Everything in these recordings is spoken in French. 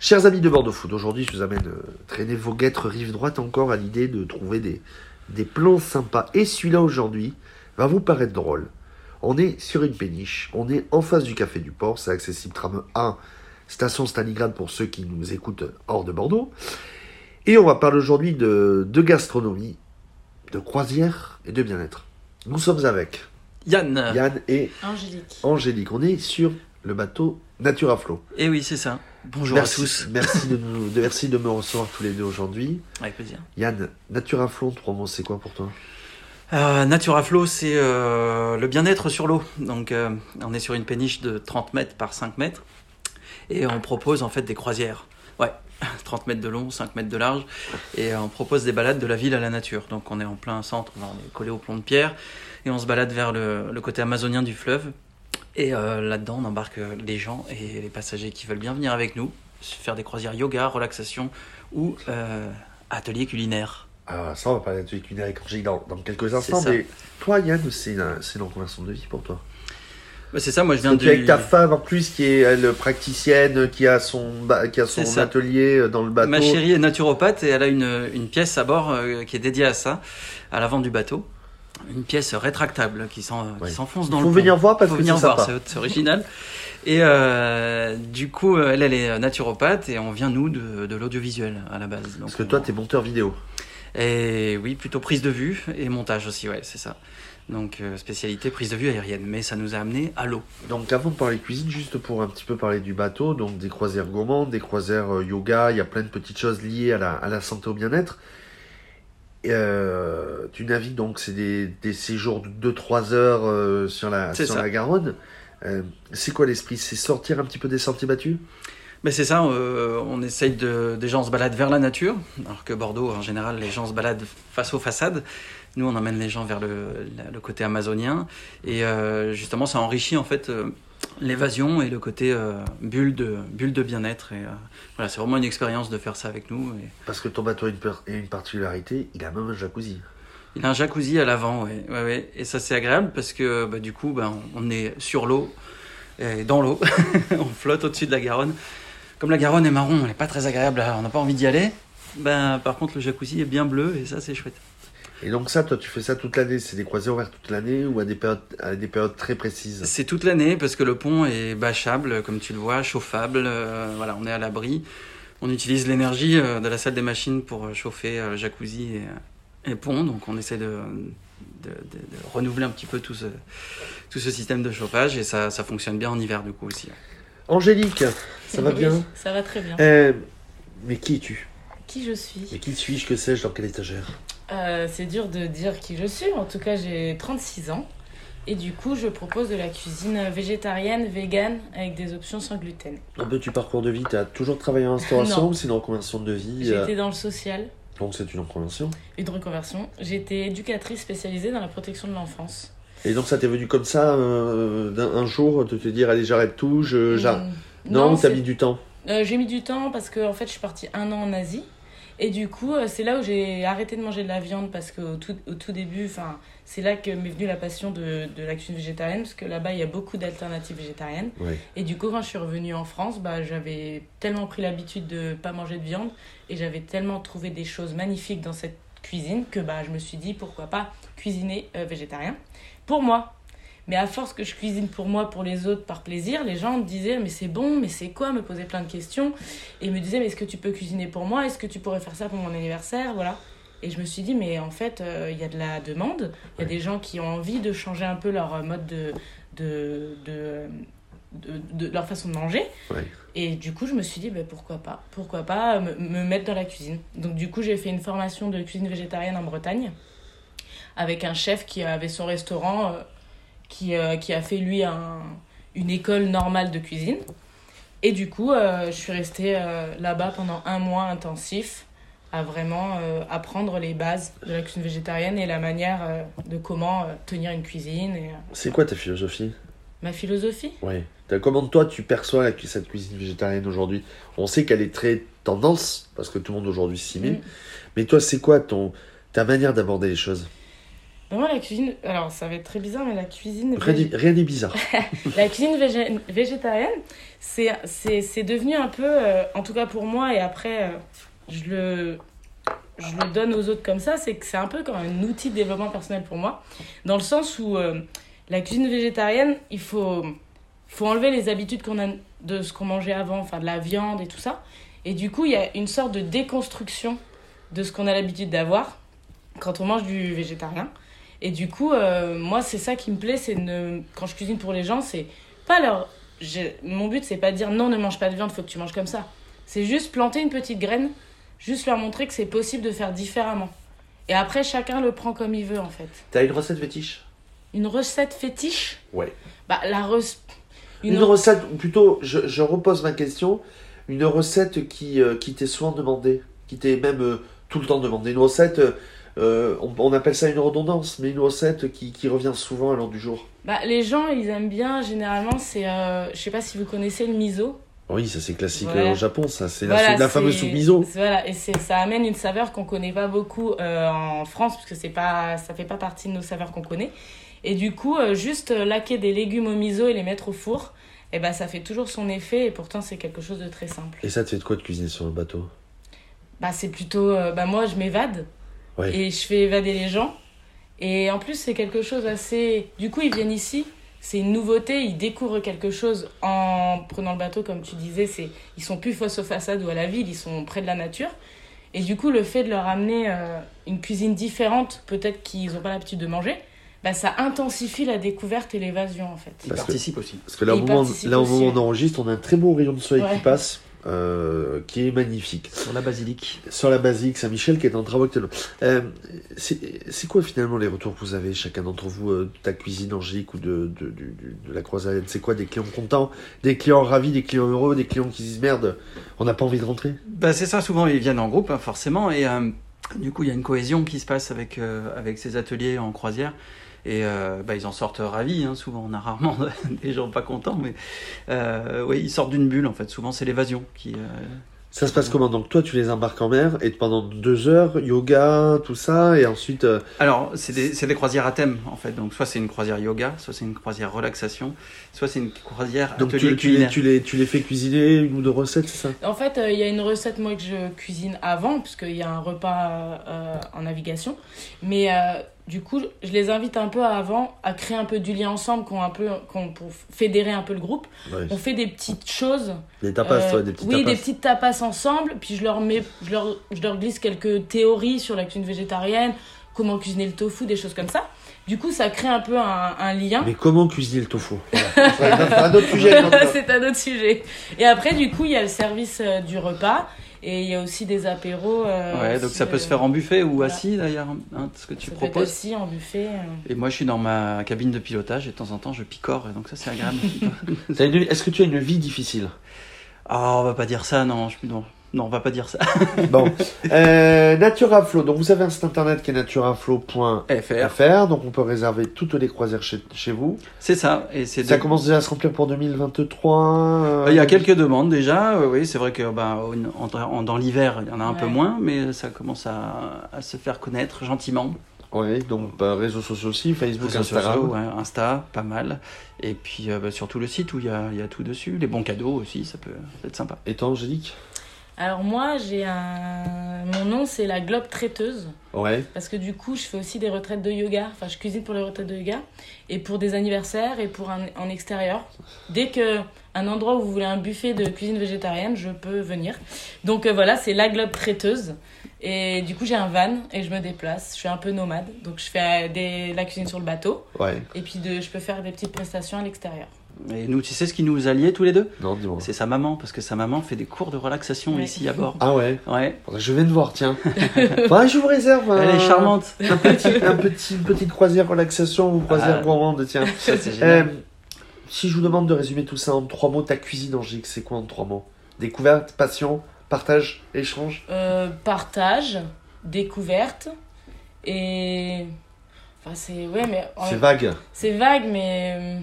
Chers amis de Bordeaux Food, aujourd'hui je vous amène euh, traîner vos guêtres rive droite encore à l'idée de trouver des, des plans sympas. Et celui-là aujourd'hui va vous paraître drôle. On est sur une péniche, on est en face du Café du Port, c'est accessible tram 1, station Stalingrad pour ceux qui nous écoutent hors de Bordeaux. Et on va parler aujourd'hui de, de gastronomie, de croisière et de bien-être. Nous sommes avec Yann. Yann et Angélique. Angélique. On est sur le bateau Nature à Flot. Et Eh oui, c'est ça. Bonjour merci, à tous. Merci de, nous, de, merci de me recevoir tous les deux aujourd'hui. Avec plaisir. Yann, Nature à Flot, trois mots, c'est quoi pour toi? Euh, c'est euh, le bien-être sur l'eau. Donc, euh, on est sur une péniche de 30 mètres par 5 mètres. Et on propose en fait des croisières. Ouais, 30 mètres de long, 5 mètres de large. Et euh, on propose des balades de la ville à la nature. Donc, on est en plein centre, on est collé au plomb de pierre. Et on se balade vers le, le côté amazonien du fleuve. Et euh, là-dedans, on embarque euh, les gens et les passagers qui veulent bien venir avec nous, faire des croisières yoga, relaxation ou euh, ateliers culinaires. Ah, ça, on va parler d'atelier culinaire Angélique dans, dans quelques instants. Mais toi, Yann, c'est une, reconversion de vie pour toi. Bah, c'est ça, moi je viens es du... avec ta femme en plus, qui est elle, praticienne, qui a son, qui a son atelier dans le bateau. Ma chérie est naturopathe et elle a une, une pièce à bord euh, qui est dédiée à ça, à l'avant du bateau. Une pièce rétractable qui Ouais. s'enfonce dans Faut le venir pont. voir parce Faut que venir voir, c'est c'est original. Et euh, du coup, elle, elle est naturopathe et on vient, nous, de, de l'audiovisuel à la base. Donc, Parce que toi, on- tu es monteur vidéo. Et oui, plutôt prise de vue et montage aussi, ouais, c'est ça. Donc, euh, spécialité prise de vue aérienne. Mais ça nous a amené à l'eau. Donc avant de parler cuisine, juste pour un petit peu parler du bateau, donc des croisières gourmandes, des croisières euh, yoga, il y a plein de petites choses liées à la, à la santé au bien-être. Et, euh, tu navigues donc, c'est des, des séjours de 2-3 heures euh, sur, la, sur la Garonne. Euh, c'est quoi l'esprit? C'est sortir un petit peu des sentiers battus? Mais c'est ça, euh, on essaye de. Des gens se baladent vers la nature, alors que Bordeaux, en général, les gens se baladent face aux façades. Nous, on emmène les gens vers le, côté amazonien. Et euh, justement, ça enrichit en fait euh, l'évasion et le côté euh, bulle de, bulle de bien-être. Et euh, voilà, c'est vraiment une expérience de faire ça avec nous. Et Parce que ton bateau a une, per- a une particularité, il a même un jacuzzi. il a un jacuzzi à l'avant, ouais, ouais. Et ça, c'est agréable parce que bah, du coup, bah, on est sur l'eau, et dans l'eau, on flotte au-dessus de la Garonne. Comme la Garonne est marron, elle n'est pas très agréable, on n'a pas envie d'y aller. Ben, par contre, le jacuzzi est bien bleu et ça, c'est chouette. Et donc ça, toi, tu fais ça toute l'année C'est des croisières ouvertes toute l'année ou à des périodes, à des périodes très précises? C'est toute l'année parce que le pont est bâchable, comme tu le vois, chauffable. euh, voilà, on est à l'abri. On utilise l'énergie euh, de la salle des machines pour euh, chauffer euh, jacuzzi et, et pont. Donc, on essaie de, de, de- de renouveler un petit peu tout ce, tout ce système de chauffage et ça, ça fonctionne bien en hiver, du coup, aussi. Angélique, ça va Oui, bien? Ça va très bien. Euh, Mais qui es-tu? Qui je suis? Mais qui suis-je? Que sais-je? Dans quelle étagère? Euh, C'est dur de dire qui je suis. En tout cas, j'ai 36 ans. Et du coup, je propose de la cuisine végétarienne, végane, avec des options sans gluten. Un peu du parcours de vie, tu as toujours travaillé en restauration Non. ou c'est une reconversion de vie euh, J'étais dans le social, Donc c'est une reconversion. une reconversion. J'étais éducatrice spécialisée dans la protection de l'enfance. Et donc ça t'est venu comme ça euh, un jour de te dire allez j'arrête tout, je j'arrête. Hmm, Non, t'as mis du temps. Euh, j'ai mis du temps parce que en fait je suis partie un an en Asie et du coup euh, c'est là où j'ai arrêté de manger de la viande parce qu'au tout, au tout début c'est là que m'est venue la passion de, de la cuisine végétarienne parce que là-bas il y a beaucoup d'alternatives végétariennes. Et du coup quand je suis revenue en France bah j'avais tellement pris l'habitude de pas manger de viande et j'avais tellement trouvé des choses magnifiques dans cette cuisine que bah je me suis dit pourquoi pas cuisiner euh, végétarien pour moi mais à force que je cuisine pour moi, pour les autres, par plaisir, les gens me disaient mais c'est bon, mais c'est quoi Me posaient plein de questions et me disaient mais est-ce que tu peux cuisiner pour moi? Est-ce que tu pourrais faire ça pour mon anniversaire? Voilà. Et je me suis dit mais en fait euh, il y a de la demande, il y a Ouais. des gens qui ont envie de changer un peu leur mode de de, de, de, de leur façon de manger. Ouais. Et du coup, je me suis dit, bah, pourquoi pas Pourquoi pas me, me mettre dans la cuisine Donc, du coup, j'ai fait une formation de cuisine végétarienne en Bretagne avec un chef qui avait son restaurant, euh, qui, euh, qui a fait, lui, un, une école normale de cuisine. Et du coup, euh, je suis restée euh, là-bas pendant un mois intensif à vraiment apprendre les bases de la cuisine végétarienne et la manière de comment tenir une cuisine et C'est quoi ta philosophie? Ma philosophie? T'as- Comment toi tu perçois la, cette cuisine végétarienne aujourd'hui? On sait qu'elle est très tendance parce que tout le monde aujourd'hui s'y met. Mm. Mais toi c'est quoi ton ta manière d'aborder les choses? Moi, la cuisine, alors ça va être très bizarre, mais la cuisine, Rien n'est- rien n'est bizarre. la cuisine végé- végétarienne, c'est c'est- c'est devenu un peu, euh, en tout cas pour moi, et après, euh, je, le, je le donne aux autres comme ça, c'est que c'est un peu comme un outil de développement personnel pour moi, dans le sens où euh, la cuisine végétarienne, il faut, faut enlever les habitudes qu'on a de ce qu'on mangeait avant, enfin de la viande et tout ça. Et du coup, il y a une sorte de déconstruction de ce qu'on a l'habitude d'avoir quand on mange du végétarien. Et du coup, euh, moi, c'est ça qui me plaît, c'est ne... quand je cuisine pour les gens, c'est pas leur. j'ai- Mon but, c'est pas de dire non, ne mange pas de viande, faut que tu manges comme ça. C'est juste planter une petite graine, juste leur montrer que c'est possible de faire différemment. Et après, chacun le prend comme il veut, en fait. T'as une recette fétiche? Une recette fétiche? Ouais. Bah, la recette. Une, recette, ou plutôt, je, je repose ma question, une recette qui, euh, qui t'est souvent demandée, qui t'est même euh, tout le temps demandée. Une recette, euh, on, on appelle ça une redondance, mais une recette qui, qui revient souvent à l'heure du jour. Bah, les gens, ils aiment bien, généralement, c'est. euh, je sais pas si vous connaissez le miso. Oui, ça c'est classique Voilà. euh, au Japon, ça. C'est la, Voilà, soupe- la fameuse soupe miso. Voilà, et ça amène une saveur qu'on connaît pas beaucoup euh, en France, parce que c'est pas, ça fait pas partie de nos saveurs qu'on connaît. Et du coup, juste laquer des légumes au miso et les mettre au four, et ben ça fait toujours son effet, et pourtant c'est quelque chose de très simple. Et ça te fait de quoi de cuisiner sur un bateau? Bah, c'est plutôt. bah, moi, je m'évade, Ouais. et je fais évader les gens. Et en plus, c'est quelque chose assez. Du coup, ils viennent ici, c'est une nouveauté, ils découvrent quelque chose en prenant le bateau, comme tu disais. C'est... Ils sont plus face aux façades ou à la ville, ils sont près de la nature. Et du coup, le fait de leur amener euh, une cuisine différente, peut-être qu'ils n'ont pas l'habitude de manger, bah, ça intensifie la découverte et l'évasion en fait. Il Parce que- participe aussi. Parce que là, au moment, là, au moment où on enregistre, on a un très beau rayon de soleil Ouais. qui passe, euh, qui est magnifique. Sur la basilique. Sur la basique Saint-Michel qui est en travaux actuellement. Euh, c'est c'est quoi finalement les retours que vous avez chacun d'entre vous euh, de ta cuisine Angélique ou de, de, la croisade? C'est quoi des clients contents, des clients ravis, des clients heureux, des clients qui se disent merde, on n'a pas envie de rentrer? Bah, c'est ça, souvent ils viennent en groupe, hein, forcément, et euh, du coup il y a une cohésion qui se passe avec, euh, avec ces ateliers en croisière. Et euh, bah, ils en sortent ravis, hein. souvent on a rarement des gens pas contents, mais euh, oui, ils sortent d'une bulle en fait. Souvent c'est l'évasion qui. euh, Ça se passe comment? Donc toi tu les embarques en mer et pendant deux heures, yoga, tout ça, et ensuite... euh, Alors, c'est des, c'est des croisières à thème, en fait. Donc, soit c'est une croisière yoga, soit c'est une croisière relaxation, soit c'est une croisière donc atelier tu, tu, les, tu, les, tu les fais cuisiner une ou deux recettes, c'est ça? En fait, euh, il y a une recette, moi, que je cuisine avant, puisqu'il y a un repas euh, en navigation. Mais euh, du coup, je les invite un peu avant à créer un peu du lien ensemble, qu'on un peu, qu'on- pour fédérer un peu le groupe. Ouais. On fait des petites choses. Des tapas, euh, toi, des petits oui, tapas. des petites tapas ensemble. Puis je leur, mets, je, leur, je leur glisse quelques théories sur la cuisine végétarienne, comment cuisiner le tofu, des choses comme ça. Du coup, ça crée un peu un, un lien. Mais comment cuisiner le tofu? Voilà. Être un autre sujet. non. c'est un autre sujet. Et après, du coup, il y a le service euh, du repas. Et il y a aussi des apéros. euh, Ouais, donc ça peut euh, se faire en buffet ou voilà. assis d'ailleurs, hein, ce que tu ça peut être proposes. aussi en buffet. euh. Et moi, je suis dans ma cabine de pilotage et de temps en temps, je picore, et donc ça, c'est agréable. Est-ce que tu as une vie difficile? Ah, on va pas dire ça, non, je, non, non, on va pas dire ça. Bon. Euh, Naturaflow. Donc vous avez un site internet qui est naturaflow.fr. FR, Donc on peut réserver toutes les croisières chez, chez vous. c'est ça. Et c'est Ça de- commence déjà à se remplir pour 2023. euh, Il y a quelques demandes déjà, oui, c'est vrai que bah, en- en- dans l'hiver, il y en a un peu moins, mais ça commence à, à se faire connaître gentiment. Ouais, donc bah, réseaux sociaux aussi, Facebook, Réseaux Instagram. sociaux, ouais, Insta, pas mal. Et puis euh, bah, surtout le site où il y a, il y a tout dessus. Les bons cadeaux aussi, ça peut être sympa. Et toi, Angélique? Alors, moi, j'ai un. Mon nom, c'est la Globe Traiteuse. Ouais. Parce que du coup, je fais aussi des retraites de yoga. Enfin, je cuisine pour les retraites de yoga. Et pour des anniversaires et pour un, en extérieur. Dès que un endroit où vous voulez un buffet de cuisine végétarienne, je peux venir. Donc euh, voilà, c'est la Globe Traiteuse. Et du coup, j'ai un van et je me déplace. Je suis un peu nomade. Donc je fais des, la cuisine sur le bateau. Ouais. Et puis de, je peux faire des petites prestations à l'extérieur. Et nous, tu sais ce qui nous alliait tous les deux Non, dis-moi. C'est sa maman, parce que sa maman fait des cours de relaxation Ouais. ici à bord. Ah ouais. Ouais, Je viens de voir, tiens. ouais, je vous réserve. elle un- est charmante. Un petit, un petit, une petite croisière relaxation ou croisière Ah. gourmande, tiens. Ça, c'est Euh, si je vous demande de résumer tout ça en trois mots, ta cuisine, Angélique, c'est quoi en trois mots? Découverte, passion, partage, échange? Euh, partage, découverte et. Enfin, c'est. Ouais, mais. C'est vague. C'est vague, mais.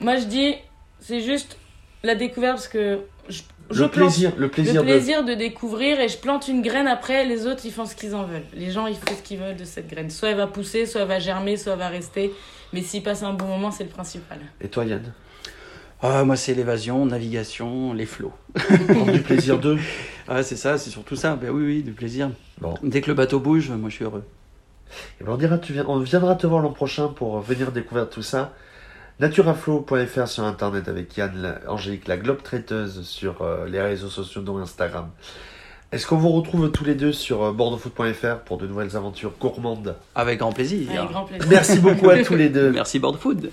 Moi, je dis. C'est juste la découverte parce que. je- je le plante. plaisir, le plaisir, le de. plaisir de... découvrir et je plante une graine après les autres ils font ce qu'ils en veulent les gens ils font ce qu'ils veulent de cette graine soit elle va pousser soit elle va germer soit elle va rester mais s'ils passent un bon moment c'est le principal Et toi, Yann? Ah, moi, c'est l'évasion, navigation, les flots. Du plaisir de. Ah, c'est ça, c'est surtout ça. Ben oui, oui, du plaisir. Bon. Dès que le bateau bouge, moi, je suis heureux. Et ben on, dira, tu viens, on viendra te voir l'an prochain pour venir découvrir tout ça. Naturaflow.fr sur internet avec Yann, Angélique, la globe traiteuse sur euh, les réseaux sociaux dont Instagram. Est-ce qu'on vous retrouve tous les deux sur euh, bordeauxfoot.fr pour de nouvelles aventures gourmandes? Avec grand plaisir. avec grand plaisir Merci beaucoup à tous les deux. Merci Food.